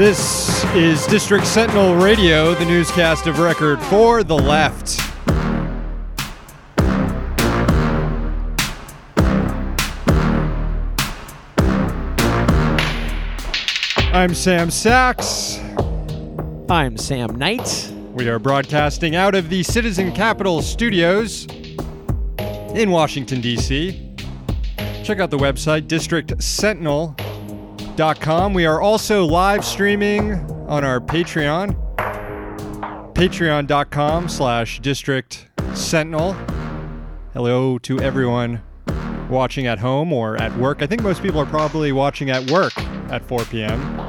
This is District Sentinel Radio, the newscast of record for the left. I'm Sam Sachs. I'm Sam Knight. We are broadcasting out of the Citizen Capital Studios in Washington, D.C. Check out the website, districtsentinel.com. We are also live streaming on our Patreon, patreon.com slash district sentinel. Hello to everyone watching at home or at work. I think most people are probably watching at work at 4 p.m.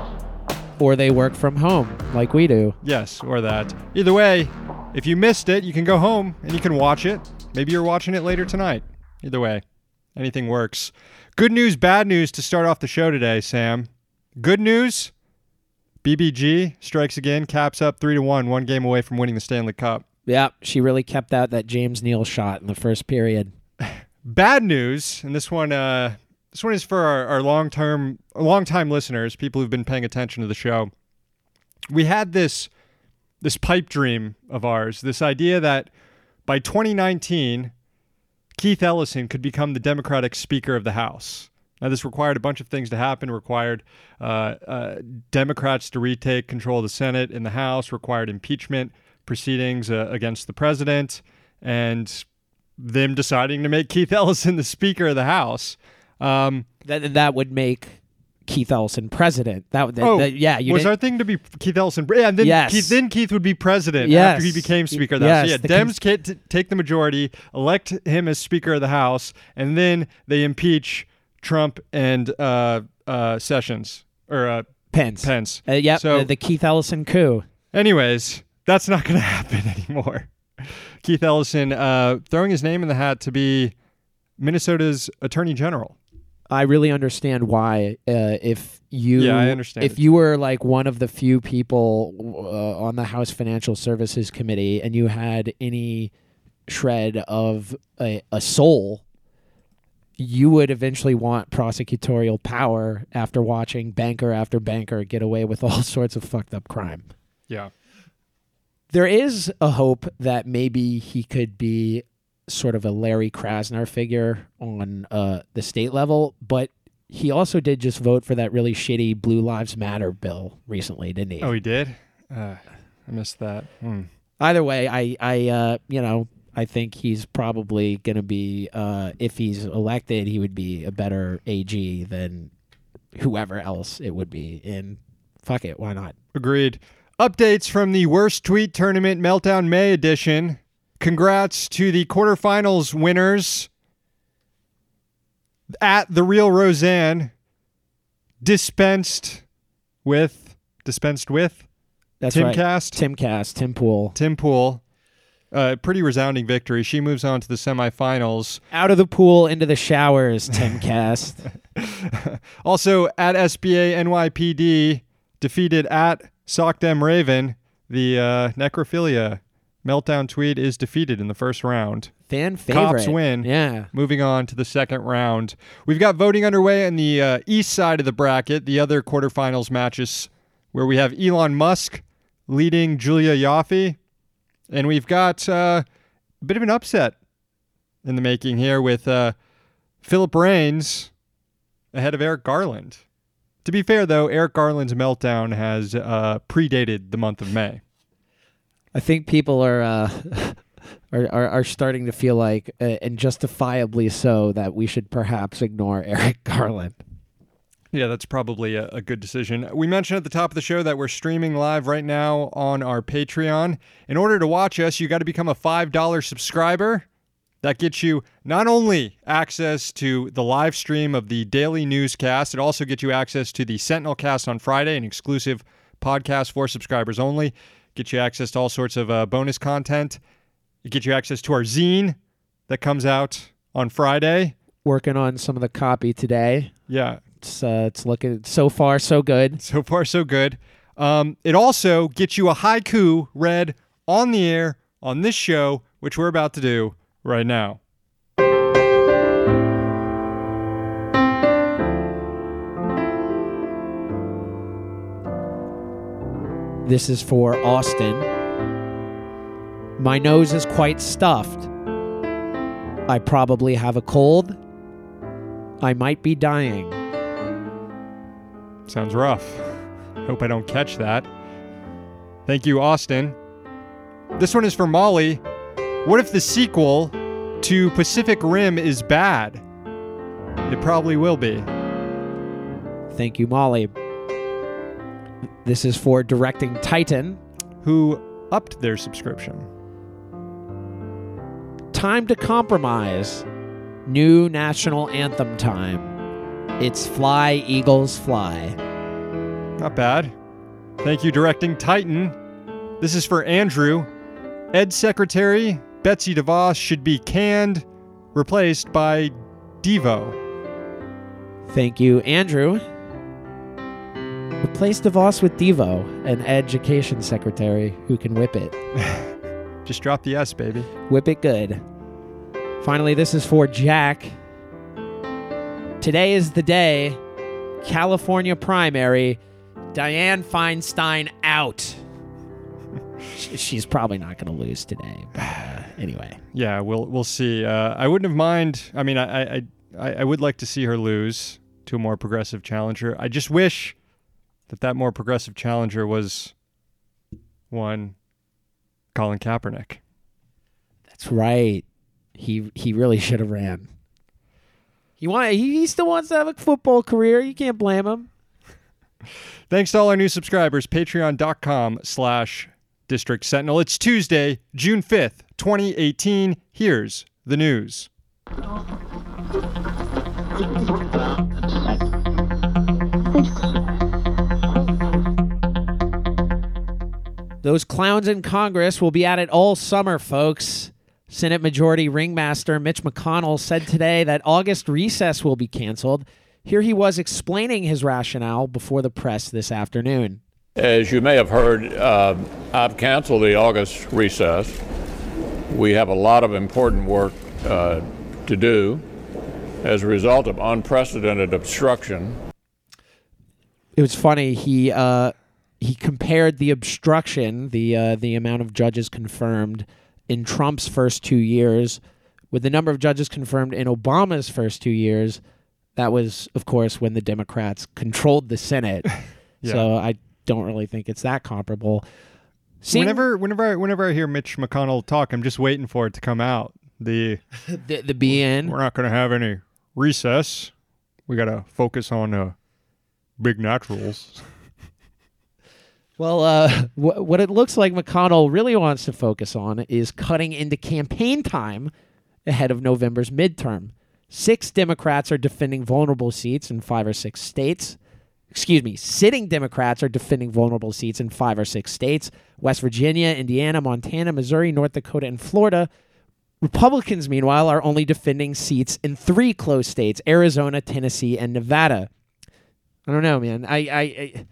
Or they work from home, like we do. Yes, or that. Either way, if you missed it, you can go home and you can watch it. Maybe you're watching it later tonight. Either way, anything works. Good news, bad news to start off the show today, Sam. Good news BBG strikes again, caps up 3 to 1, one game away from winning the Stanley Cup. Yeah, she really kept out that James Neal shot in the first period. Bad news, and this one uh this one is for our, our long term long time listeners, people who've been paying attention to the show. We had this this pipe dream of ours, this idea that by 2019, Keith Ellison could become the Democratic Speaker of the House. Now, this required a bunch of things to happen. Required uh, uh, Democrats to retake control of the Senate and the House. Required impeachment proceedings uh, against the president, and them deciding to make Keith Ellison the Speaker of the House. Um, That that would make Keith Ellison president. That that- oh, that- yeah. You was our thing to be Keith Ellison? Yeah, and then Yes. Keith, then Keith would be president Yes. after he became Speaker of the House. So yeah, Dems can't t- take the majority, elect him as Speaker of the House, and then they impeach Trump and uh, uh, Sessions or uh, Pence. Pence. Uh, yep, So- the, the Keith Ellison coup. Anyways, that's not going to happen anymore. Keith Ellison uh, throwing his name in the hat to be Minnesota's Attorney General. I really understand why. Uh, if you, Yeah, I understand If you were like one of the few people uh, on the House Financial Services Committee, and you had any shred of a, a soul, you would eventually want prosecutorial power after watching banker after banker get away with all sorts of fucked up crime. Yeah. There is a hope that maybe he could be sort of a Larry Krasner figure on uh, the state level, but he also did just vote for that really shitty Blue Lives Matter bill recently, didn't he? Oh, he did? Uh, I missed that. Hmm. Either way, I, I, uh, you know, I think he's probably going to be, uh, if he's elected, he would be a better AG than whoever else it would be. And fuck it, why not? Agreed. Updates from the Worst Tweet Tournament Meltdown May edition. Congrats to the quarterfinals winners at the real Roseanne. Dispensed with, dispensed with That's Tim right. Cast, Tim Cast, Tim Pool. Tim Pool. Uh, pretty resounding victory. She moves on to the semifinals. Out of the pool into the showers, Tim Cast. Also at SBA NYPD defeated at Sock Them Raven. The uh, necrophilia meltdown Tweed is defeated in the first round. Fan favorite. Cops win. Yeah. Moving on to the second round. We've got voting underway in the uh, east side of the bracket, the other quarterfinals matches, where we have Elon Musk leading Julia Ioffe. And we've got uh, a bit of an upset in the making here with uh, Philippe Reines ahead of Eric Garland. To be fair, though, Eric Garland's meltdown has uh, predated the month of May. I think people are uh, are, are are starting to feel like, uh, and justifiably so, that we should perhaps ignore Eric Garland. Yeah, that's probably a, a good decision. We mentioned at the top of the show that we're streaming live right now on our Patreon. In order to watch us, you got to become a $5 subscriber. That gets you not only access to the live stream of the daily newscast, it also gets you access to the Sentinel cast on Friday, an exclusive podcast for subscribers only. Get you access to all sorts of uh, bonus content. Get you access to our zine that comes out on Friday. Working on some of the copy today. Yeah, It's uh, it's looking so far so good. So far, so good. Um, it also gets you a haiku read on the air on this show, which we're about to do right now. This is for Austin. My nose is quite stuffed. I probably have a cold. I might be dying. Sounds rough. Hope I don't catch that. Thank you, Austin. This one is for Molly. What if the sequel to Pacific Rim is bad? It probably will be. Thank you, Molly. This is for directing Titan. Who upped their subscription? Time to compromise. New national anthem time. It's Fly, Eagles, Fly. Not bad. Thank you, directing Titan. This is for Andrew. Ed Secretary Betsy DeVos should be canned, replaced by Devo. Thank you, Andrew. Replace DeVos with Devo, an education secretary who can whip it. Just drop the S, baby. Whip it good. Finally, this is for Jack. Today is the day. California primary. Diane Feinstein out. She's probably not going to lose today. But uh, anyway, Yeah, we'll we'll see. Uh, I wouldn't have mind. I mean, I, I I I would like to see her lose to a more progressive challenger. I just wish that that more progressive challenger was one Colin Kaepernick. that's right. He he really should have ran. He want he, he still wants to have a football career. You can't blame him. Thanks to all our new subscribers. Patreon.com slash District Sentinel. It's Tuesday, June 5th, 2018. Here's the news. Those clowns in Congress will be at it all summer, folks. Senate Majority Ringmaster Mitch McConnell said today that August recess will be canceled. Here he was explaining his rationale before the press this afternoon. As you may have heard, uh, I've canceled the August recess. We have a lot of important work uh, to do as a result of unprecedented obstruction. It was funny. He uh, he compared the obstruction, the uh, the amount of judges confirmed in Trump's first two years, with the number of judges confirmed in Obama's first two years. That was, of course, when the Democrats controlled the Senate. Yeah. So I don't really think it's that comparable. Seeing Whenever whenever I, whenever I hear Mitch McConnell talk, I'm just waiting for it to come out. The the, the BN, we're not going to have any recess. We got to focus on uh, big naturals. Well, uh, wh- what it looks like McConnell really wants to focus on is cutting into campaign time ahead of November's midterm. Six Democrats are defending vulnerable seats in five or six states. Excuse me, sitting Democrats are defending vulnerable seats in five or six states West Virginia, Indiana, Montana, Missouri, North Dakota, and Florida. Republicans, meanwhile, are only defending seats in three close states Arizona, Tennessee, and Nevada. I don't know, man. I, I, I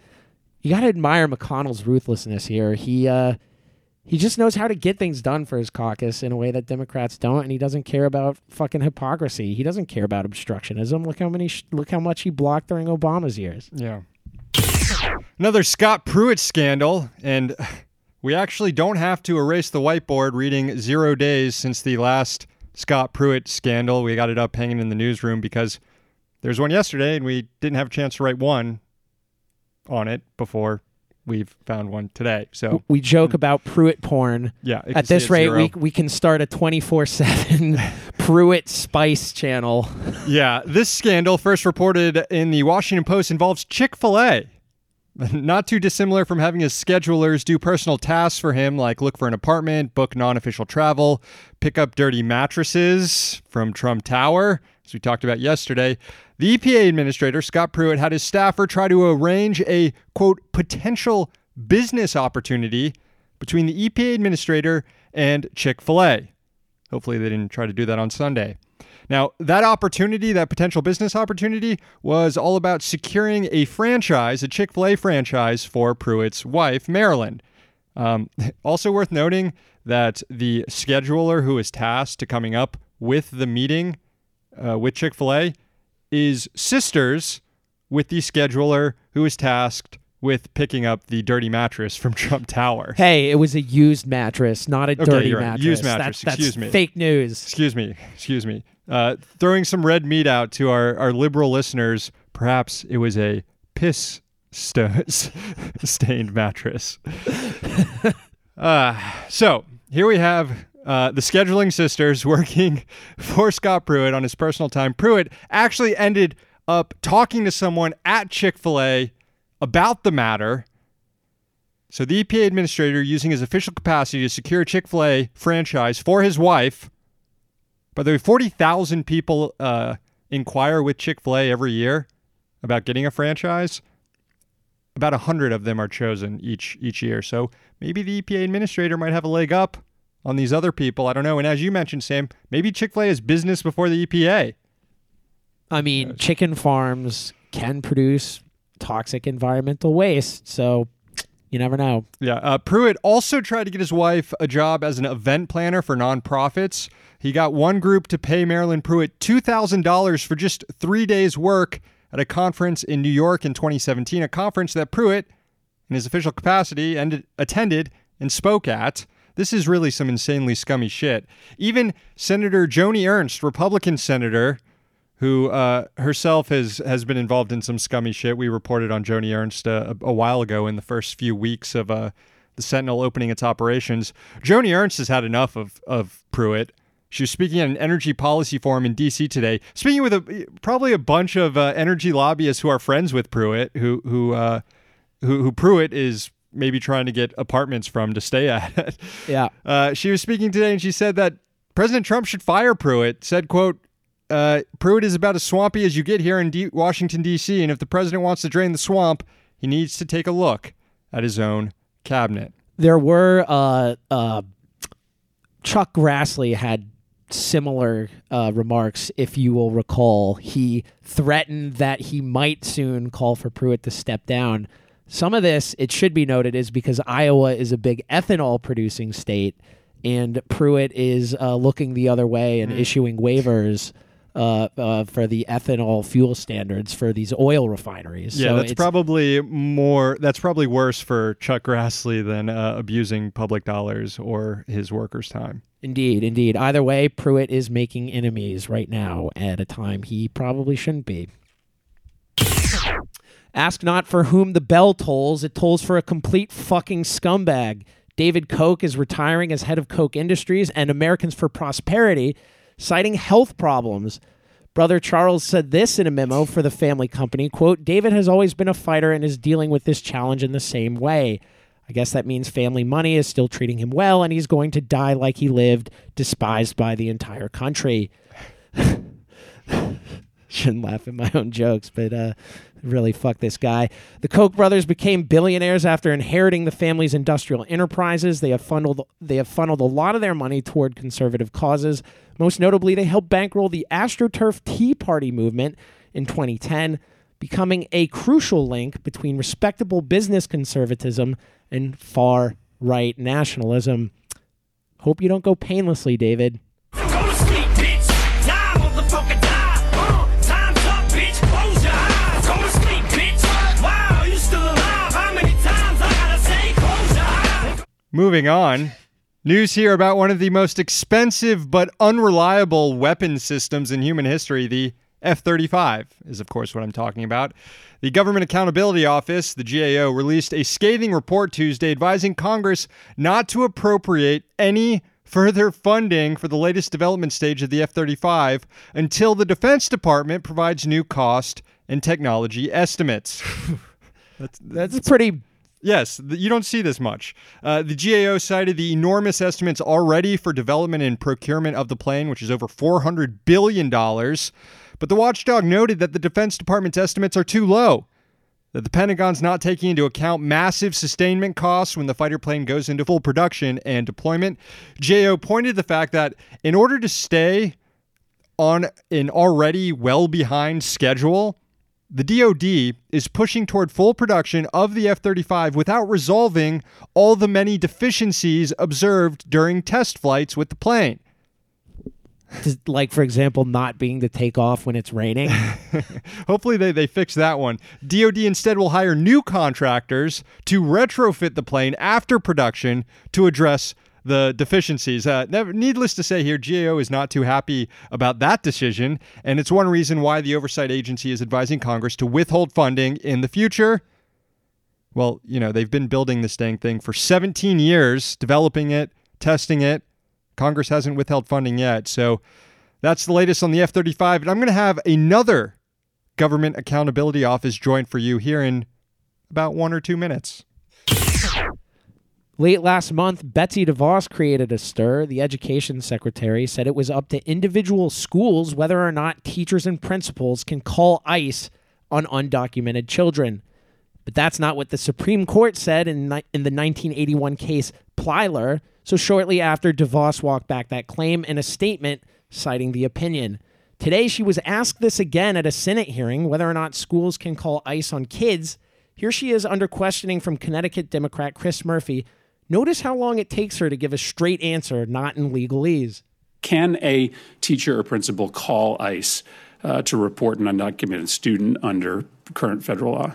you got to admire McConnell's ruthlessness here. He uh, he just knows how to get things done for his caucus in a way that Democrats don't, and he doesn't care about fucking hypocrisy. He doesn't care about obstructionism. Look how many, sh- look how much he blocked during Obama's years. Yeah. Another Scott Pruitt scandal, and we actually don't have to erase the whiteboard reading zero days since the last Scott Pruitt scandal. We got it up hanging in the newsroom because there's one yesterday, and we didn't have a chance to write one on it before we've found one today. So We joke about Pruitt porn. yeah, At this rate, zero. we, we can start a 24 7 Pruitt Spice channel. Yeah, this scandal, first reported in the Washington Post, involves Chick fil A. Not too dissimilar from having his schedulers do personal tasks for him, like look for an apartment, book non official travel, pick up dirty mattresses from Trump Tower, as we talked about yesterday. The EPA administrator, Scott Pruitt, had his staffer try to arrange a, quote, potential business opportunity between the EPA administrator and Chick fil A. Hopefully, they didn't try to do that on Sunday. Now, that opportunity, that potential business opportunity, was all about securing a franchise, a Chick fil A franchise for Pruitt's wife, Marlyn. Um, also worth noting that the scheduler who is tasked to coming up with the meeting uh, with Chick fil A is sisters with the scheduler who is tasked with picking up the dirty mattress from Trump Tower. Hey, it was a used mattress, not a Okay, dirty right. mattress. Used That- mattress, that's excuse me. fake news. Excuse me, excuse me. Uh, throwing some red meat out to our, our liberal listeners. Perhaps it was a piss st- stained mattress. uh, so here we have uh, the scheduling sisters working for Scott Pruitt on his personal time. Pruitt actually ended up talking to someone at Chick fil A about the matter. So the EPA administrator, using his official capacity to secure a Chick fil A franchise for his wife, by the way, 40,000 people uh, inquire with Chick fil A every year about getting a franchise. About 100 of them are chosen each each year. So maybe the EPA administrator might have a leg up on these other people. I don't know. And as you mentioned, Sam, maybe Chick fil A is business before the EPA. I mean, chicken farms can produce toxic environmental waste, so you never know. Yeah. Uh, Pruitt also tried to get his wife a job as an event planner for nonprofits. He got one group to pay Marlyn Pruitt $2,000 for just three days' work at a conference in New York in 2017, a conference that Pruitt, in his official capacity, ended, attended and spoke at. This is really some insanely scummy shit. Even Senator Joni Ernst, Republican senator, who uh, herself has has been involved in some scummy shit. We reported on Joni Ernst uh, a, a while ago in the first few weeks of uh, the Sentinel opening its operations. Joni Ernst has had enough of of Pruitt. She was speaking at an energy policy forum in D.C. today, speaking with a probably a bunch of uh, energy lobbyists who are friends with Pruitt, who who uh, who, who Pruitt is maybe trying to get apartments from to stay at. Yeah. Uh, she was speaking today and she said that President Trump should fire Pruitt. Said, quote, uh, Pruitt is about as swampy as you get here in D- Washington, D.C., and if the president wants to drain the swamp, he needs to take a look at his own cabinet. There were uh, uh, Chuck Grassley had similar uh, remarks. If you will recall, he threatened that he might soon call for Pruitt to step down. Some of this, it should be noted, is because Iowa is a big ethanol producing state, and Pruitt is uh, looking the other way and issuing waivers. Uh, uh, for the ethanol fuel standards for these oil refineries. Yeah, So that's probably more. That's probably worse for Chuck Grassley than uh, abusing public dollars or his workers' time. Indeed, indeed. Either way, Pruitt is making enemies right now at a time he probably shouldn't be. Ask not for whom the bell tolls, it tolls for a complete fucking scumbag. David Koch is retiring as head of Koch Industries and Americans for Prosperity, citing health problems. Brother Charles said this in a memo for the family company, quote, David has always been a fighter and is dealing with this challenge in the same way. I guess that means family money is still treating him well and he's going to die like he lived, despised by the entire country. Shouldn't laugh at my own jokes, but uh, really fuck this guy. The Koch brothers became billionaires after inheriting the family's industrial enterprises. They have funneled they have funneled a lot of their money toward conservative causes. Most notably, they helped bankroll the AstroTurf Tea Party movement in 2010, becoming a crucial link between respectable business conservatism and far right nationalism. Hope you don't go painlessly, David. Moving on. News here about one of the most expensive but unreliable weapon systems in human history, the F 35, is of course what I'm talking about. The Government Accountability Office, the GAO, released a scathing report Tuesday advising Congress not to appropriate any further funding for the latest development stage of the F 35 until the Defense Department provides new cost and technology estimates. That's that's pretty. Yes, you don't see this much. Uh, the GAO cited the enormous estimates already for development and procurement of the plane, which is over $400 billion. But the watchdog noted that the Defense Department's estimates are too low, that the Pentagon's not taking into account massive sustainment costs when the fighter plane goes into full production and deployment. GAO pointed to the fact that in order to stay on an already well behind schedule, the DoD is pushing toward full production of the F 35 without resolving all the many deficiencies observed during test flights with the plane. Like for example, not being to take off when it's raining. Hopefully they, they fix that one. DoD instead will hire new contractors to retrofit the plane after production to address the deficiencies. Uh, never, needless to say here, GAO is not too happy about that decision, and it's one reason why the oversight agency is advising Congress to withhold funding in the future. Well, you know, they've been building this dang thing for 17 years, developing it, testing it. Congress hasn't withheld funding yet. So that's the latest on the F 35. And I'm going to have another Government Accountability Office join for you here in about one or two minutes. Late last month, Betsy DeVos created a stir. The education secretary said it was up to individual schools whether or not teachers and principals can call ICE on undocumented children. But that's not what the Supreme Court said in, ni- in the 1981 case Plyler. So shortly after, DeVos walked back that claim in a statement citing the opinion. Today, she was asked this again at a Senate hearing whether or not schools can call ICE on kids. Here she is under questioning from Connecticut Democrat Chris Murphy. Notice how long it takes her to give a straight answer, not in legalese. Can a teacher or principal call ICE uh, to report an undocumented student under current federal law?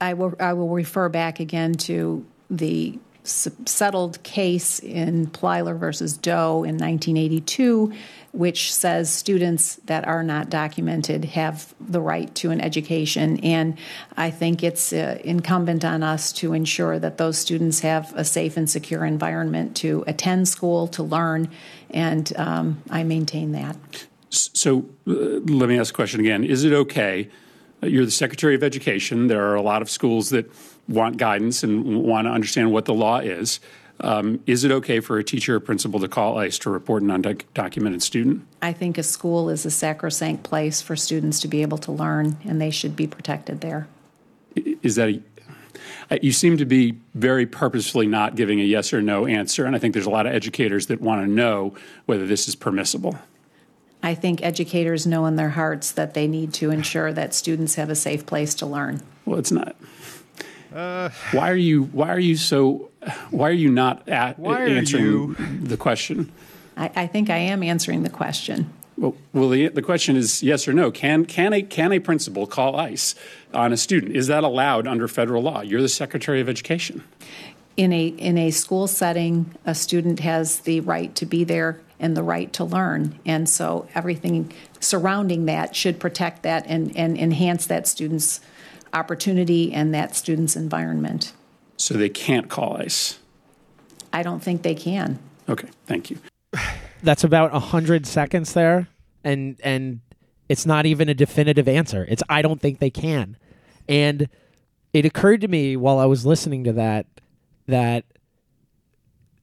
I will, I will refer back again to the s- settled case in Plyler versus Doe in 1982, which says students that are not documented have the right to an education. And I think it's uh, incumbent on us to ensure that those students have a safe and secure environment to attend school, to learn, and um, I maintain that. So uh, let me ask the question again. Is it okay? You're the Secretary of Education. There are a lot of schools that want guidance and want to understand what the law is. Um, is it okay for a teacher or principal to call ICE to report an undocumented student? I think a school is a sacrosanct place for students to be able to learn, and they should be protected there. Is that a, you seem to be very purposefully not giving a yes or no answer, and I think there's a lot of educators that want to know whether this is permissible. I think educators know in their hearts that they need to ensure that students have a safe place to learn. Well, it's not. Uh, why are you? Why are you so? Why are you not at, Why are answering you- the question? I, I think I am answering the question. Well, well the, the question is yes or no. Can can a can a principal call ICE on a student? Is that allowed under federal law? You're the Secretary of Education. In a in a school setting, a student has the right to be there and the right to learn, and so everything surrounding that should protect that and, and enhance that student's opportunity and that student's environment. So they can't call ICE. I don't think they can. Okay, thank you. That's about a hundred seconds there, and and it's not even a definitive answer. It's I don't think they can, and it occurred to me while I was listening to that that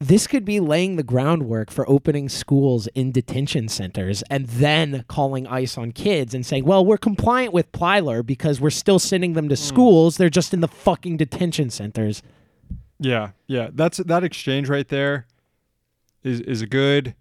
this could be laying the groundwork for opening schools in detention centers and then calling ICE on kids and saying, well, we're compliant with Plyler because we're still sending them to schools. They're just in the fucking detention centers. Yeah, yeah. That's that exchange right there is is a good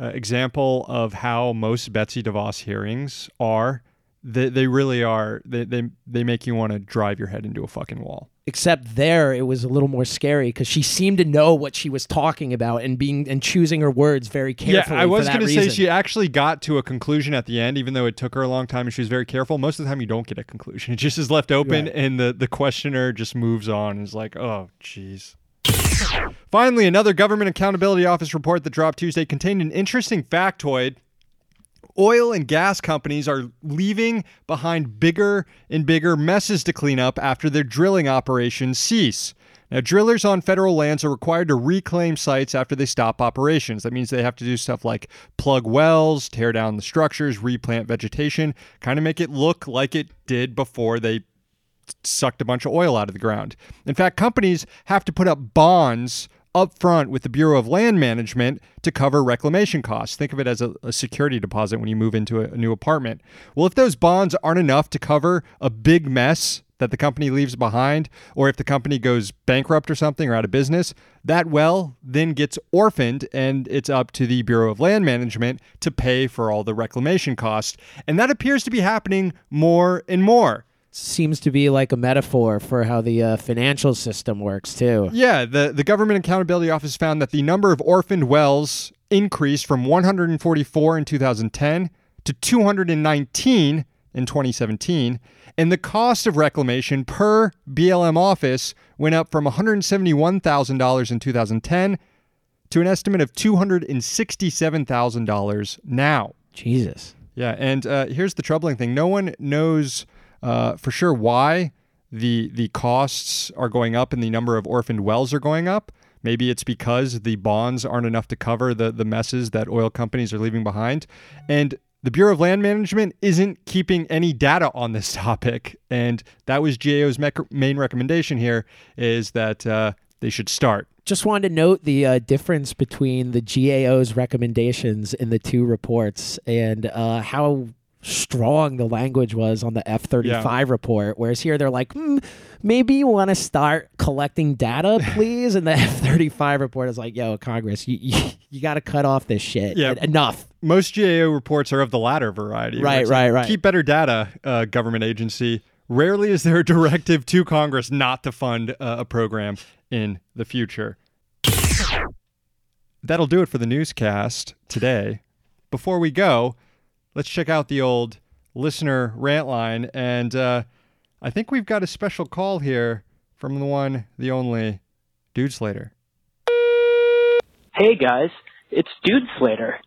uh, example of how most Betsy DeVos hearings are. They they really are. They they they make you want to drive your head into a fucking wall. Except there it was a little more scary because she seemed to know what she was talking about and being and choosing her words very carefully. yeah, I was going to say she actually got to a conclusion at the end, even though it took her a long time and she was very careful. Most of the time, you don't get a conclusion. It just is left open, Right. and the the questioner just moves on and is like, "Oh, jeez." Finally, another Government Accountability Office report that dropped Tuesday contained an interesting factoid. Oil and gas companies are leaving behind bigger and bigger messes to clean up after their drilling operations cease. Now, drillers on federal lands are required to reclaim sites after they stop operations. That means they have to do stuff like plug wells, tear down the structures, replant vegetation, kind of make it look like it did before they sucked a bunch of oil out of the ground. In fact, companies have to put up bonds up front with the Bureau of Land Management to cover reclamation costs. Think of it as a, a security deposit when you move into a, a new apartment. Well, if those bonds aren't enough to cover a big mess that the company leaves behind, or if the company goes bankrupt or something or out of business, that well then gets orphaned and it's up to the Bureau of Land Management to pay for all the reclamation costs. And that appears to be happening more and more. Seems to be like a metaphor for how the uh, financial system works too. Yeah, the, the Government Accountability Office found that the number of orphaned wells increased from 144 in 2010 to 219 in 2017, and the cost of reclamation per BLM office went up from $171,000 in 2010 to an estimate of $267,000 now. Jesus. Yeah, and uh, here's the troubling thing: no one knows uh, for sure why the the costs are going up and the number of orphaned wells are going up. Maybe it's because the bonds aren't enough to cover the the messes that oil companies are leaving behind, and the Bureau of Land Management isn't keeping any data on this topic. And that was GAO's mec- main recommendation here: is that uh, they should start. Just wanted to note the uh, difference between the GAO's recommendations in the two reports and uh, how strong the language was on the F 35 report. Whereas here they're like, hmm, maybe you want to start collecting data, please. and the F 35 report is like, yo, Congress, you, you, you got to cut off this shit. Yeah. En- Enough. Most GAO reports are of the latter variety. Right, like, right, right. Keep better data, uh, government agency. Rarely is there a directive to Congress not to fund uh, a program in the future. That'll do it for the newscast today. Before we go, let's check out the old listener rant line. And uh, I think we've got a special call here from the one, the only, Dude Slater. Hey guys, it's Dude Slater.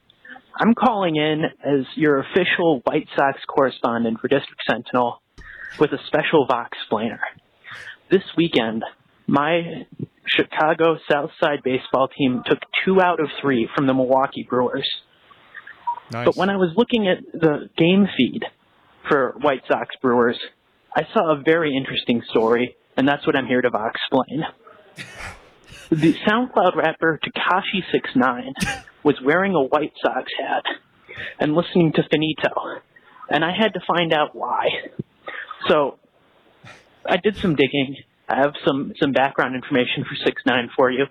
I'm calling in as your official White Sox correspondent for District Sentinel with a special Vox explainer. This weekend, my Chicago Southside baseball team took two out of three from the Milwaukee Brewers. Nice. But when I was looking at the game feed for White Sox Brewers, I saw a very interesting story, and that's what I'm here to explain. The SoundCloud rapper Tekashi69 was wearing a White Sox hat and listening to Finito, and I had to find out why. So I did some digging. I have some, some background information for 6 9 for you.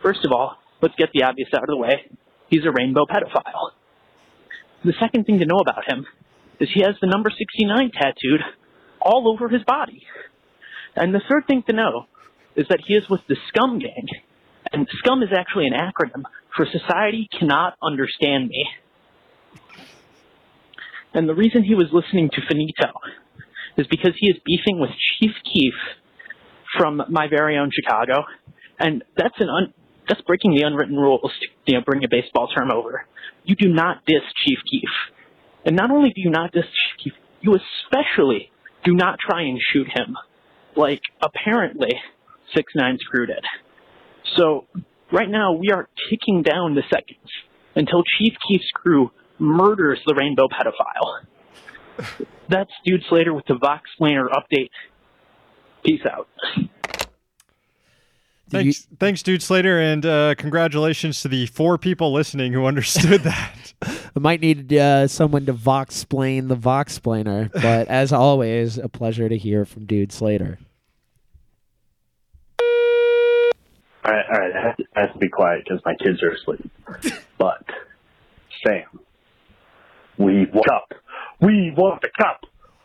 First of all, let's get the obvious out of the way. He's a rainbow pedophile. The second thing to know about him is he has the number 69 tattooed all over his body. And the third thing to know is that he is with the Scum Gang. And Scum is actually an acronym for Society Cannot Understand Me. And the reason he was listening to Finito is because he is beefing with Chief Keef from my very own Chicago. And that's an un- that's breaking the unwritten rules to you know, bring a baseball term over. You do not diss Chief Keef. And not only do you not diss Chief Keef, you especially do not try and shoot him. Like, apparently, 6 9 screwed it. So, right now, we are ticking down the seconds until Chief Keef's crew murders the rainbow pedophile. That's Dude Slater with the Vox Planer update. Peace out. Thanks, thanks, Dude Slater, and uh, congratulations to the four people listening who understood that. I might need uh, someone to Vox explain the Vox explainer, but as always, a pleasure to hear from Dude Slater. All right, all right. I have to, I have to be quiet because my kids are asleep. but Sam, we want the cup. We want the cup.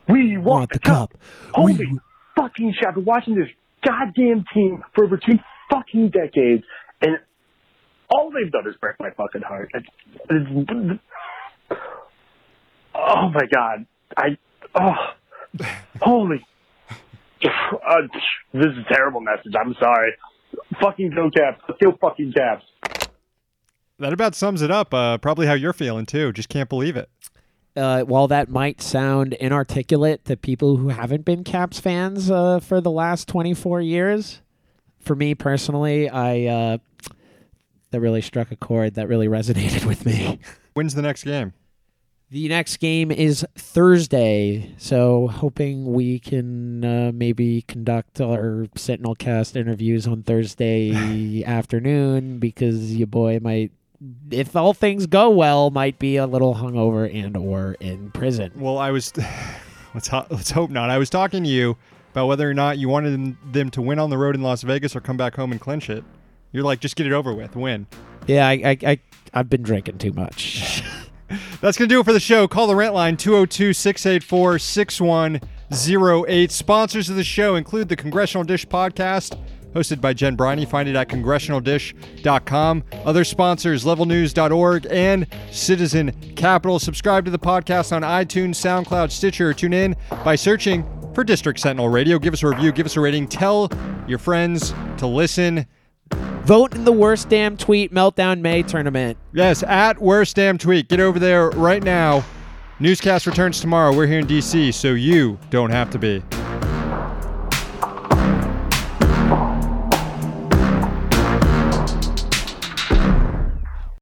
We want, Want the cup. Holy We- fucking shit! I've been watching this goddamn team for over two fucking decades, and all they've done is break my fucking heart. It's- it's- oh my god! I oh holy. Uh, this is a terrible message. I'm sorry. Fucking go Caps. Let's fucking Caps. that about sums it up. Uh, probably how you're feeling too. Just can't believe it. uh, while that might sound inarticulate to people who haven't been Caps fans uh, for the last 24 years, for me personally, I uh, that really struck a chord that really resonated with me. When's the next game? The next game is Thursday, so hoping we can uh, maybe conduct our Sentinel Cast interviews on Thursday afternoon because your boy might, if all things go well, might be a little hungover and or in prison. Well, I was. Let's ho- let's hope not. I was talking to you about whether or not you wanted them- to win on the road in Las Vegas or come back home and clinch it. You're like, just get it over with, win. Yeah, I, I, I I've been drinking too much. That's going to do it for the show. Call the rent line 202 684 6108. Sponsors of the show include the Congressional Dish Podcast, hosted by Jen Briney. Find it at congressionaldish.com. Other sponsors, levelnews.org and Citizen Capital. Subscribe to the podcast on iTunes, SoundCloud, Stitcher, or tune in by searching for District Sentinel Radio. Give us a review, give us a rating, tell your friends to listen. Vote in the worst damn tweet meltdown May tournament. Yes, at worst damn tweet. Get over there right now. Newscast returns tomorrow. We're here in DC, so you don't have to be.